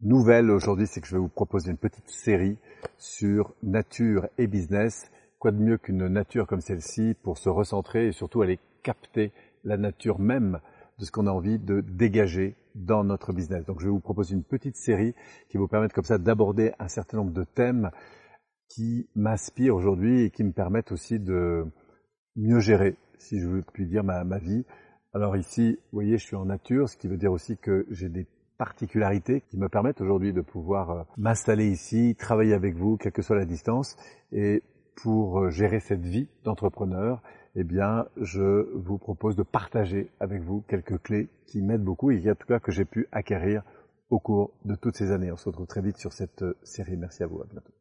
nouvelle aujourd'hui, c'est que je vais vous proposer une petite série sur nature et business. Quoi de mieux qu'une nature comme celle-ci pour se recentrer et surtout aller capter la nature même de ce qu'on a envie de dégager dans notre business. Donc je vais vous proposer une petite série qui vous permettre comme ça d'aborder un certain nombre de thèmes qui m'inspirent aujourd'hui et qui me permettent aussi de mieux gérer, si je puis dire, ma, ma vie. Alors ici, vous voyez, je suis en nature, ce qui veut dire aussi que j'ai des particularités qui me permettent aujourd'hui de pouvoir euh, m'installer ici, travailler avec vous, quelle que soit la distance. Et pour euh, gérer cette vie d'entrepreneur, eh bien, je vous propose de partager avec vous quelques clés qui m'aident beaucoup et qui, en tout cas, que j'ai pu acquérir au cours de toutes ces années. On se retrouve très vite sur cette euh, série. Merci à vous. À bientôt.